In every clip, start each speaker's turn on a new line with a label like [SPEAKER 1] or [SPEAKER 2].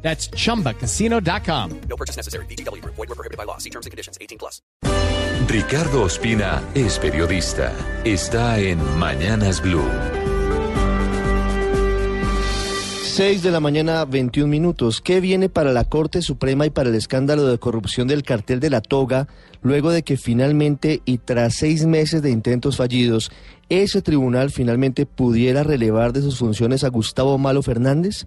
[SPEAKER 1] That's chumbacasino.com.
[SPEAKER 2] No purchase necessary. BGW. Void were prohibited by law. See terms and conditions. 18 plus.
[SPEAKER 3] Ricardo Ospina es periodista. Está en Mañanas Blue.
[SPEAKER 4] 6 de la mañana, 21 minutos. ¿Qué viene para la Corte Suprema y para el escándalo de corrupción del cartel de la toga, luego de que finalmente y tras seis meses de intentos fallidos, ese tribunal finalmente pudiera relevar de sus funciones a Gustavo Malo Fernández?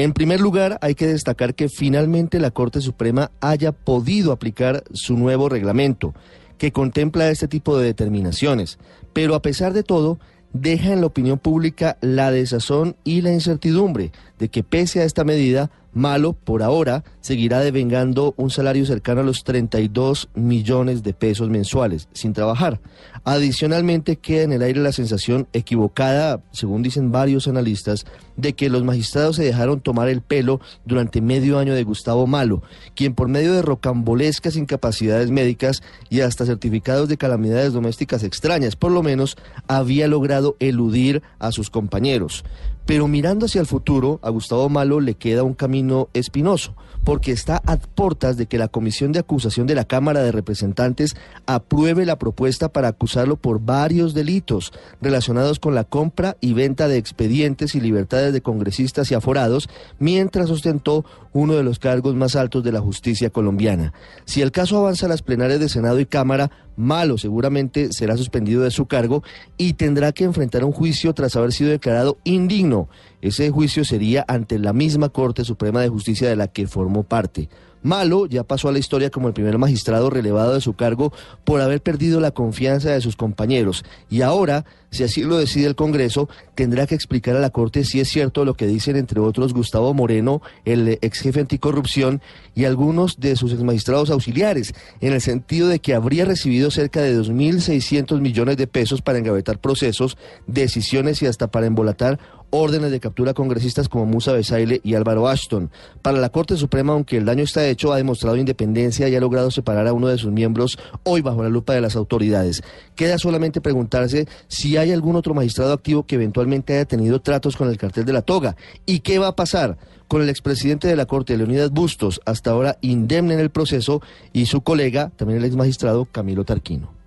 [SPEAKER 4] En primer lugar, hay que destacar que finalmente la Corte Suprema haya podido aplicar su nuevo reglamento, que contempla este tipo de determinaciones. Pero a pesar de todo, deja en la opinión pública la desazón y la incertidumbre de que pese a esta medida, Malo, por ahora, seguirá devengando un salario cercano a los 32 millones de pesos mensuales, sin trabajar. Adicionalmente, queda en el aire la sensación equivocada, según dicen varios analistas, de que los magistrados se dejaron tomar el pelo durante medio año de Gustavo Malo, quien por medio de rocambolescas incapacidades médicas y hasta certificados de calamidades domésticas extrañas, por lo menos, había logrado eludir a sus compañeros. Pero mirando hacia el futuro, a Gustavo Malo le queda un camino espinoso, porque está a portas de que la Comisión de Acusación de la Cámara de Representantes apruebe la propuesta para acusarlo por varios delitos relacionados con la compra y venta de expedientes y libertades de congresistas y aforados, mientras ostentó uno de los cargos más altos de la justicia colombiana. Si el caso avanza a las plenarias de Senado y Cámara, Malo seguramente será suspendido de su cargo y tendrá que enfrentar un juicio tras haber sido declarado indigno. Ese juicio sería ante la misma Corte Suprema de Justicia de la que formó parte. Malo ya pasó a la historia como el primer magistrado relevado de su cargo por haber perdido la confianza de sus compañeros. Y ahora, si así lo decide el Congreso, tendrá que explicar a la Corte si es cierto lo que dicen entre otros Gustavo Moreno, el ex jefe anticorrupción y algunos de sus ex magistrados auxiliares, en el sentido de que habría recibido cerca de 2.600 millones de pesos para engavetar procesos, decisiones y hasta para embolatar órdenes de captura a congresistas como Musa Besaile y Álvaro Ashton. Para la Corte Suprema, aunque el daño está hecho, ha demostrado independencia y ha logrado separar a uno de sus miembros hoy bajo la lupa de las autoridades. Queda solamente preguntarse si hay algún otro magistrado activo que eventualmente haya tenido tratos con el cartel de la toga. ¿Y qué va a pasar? con el expresidente de la Corte, Leonidas Bustos, hasta ahora indemne en el proceso, y su colega, también el ex magistrado Camilo Tarquino.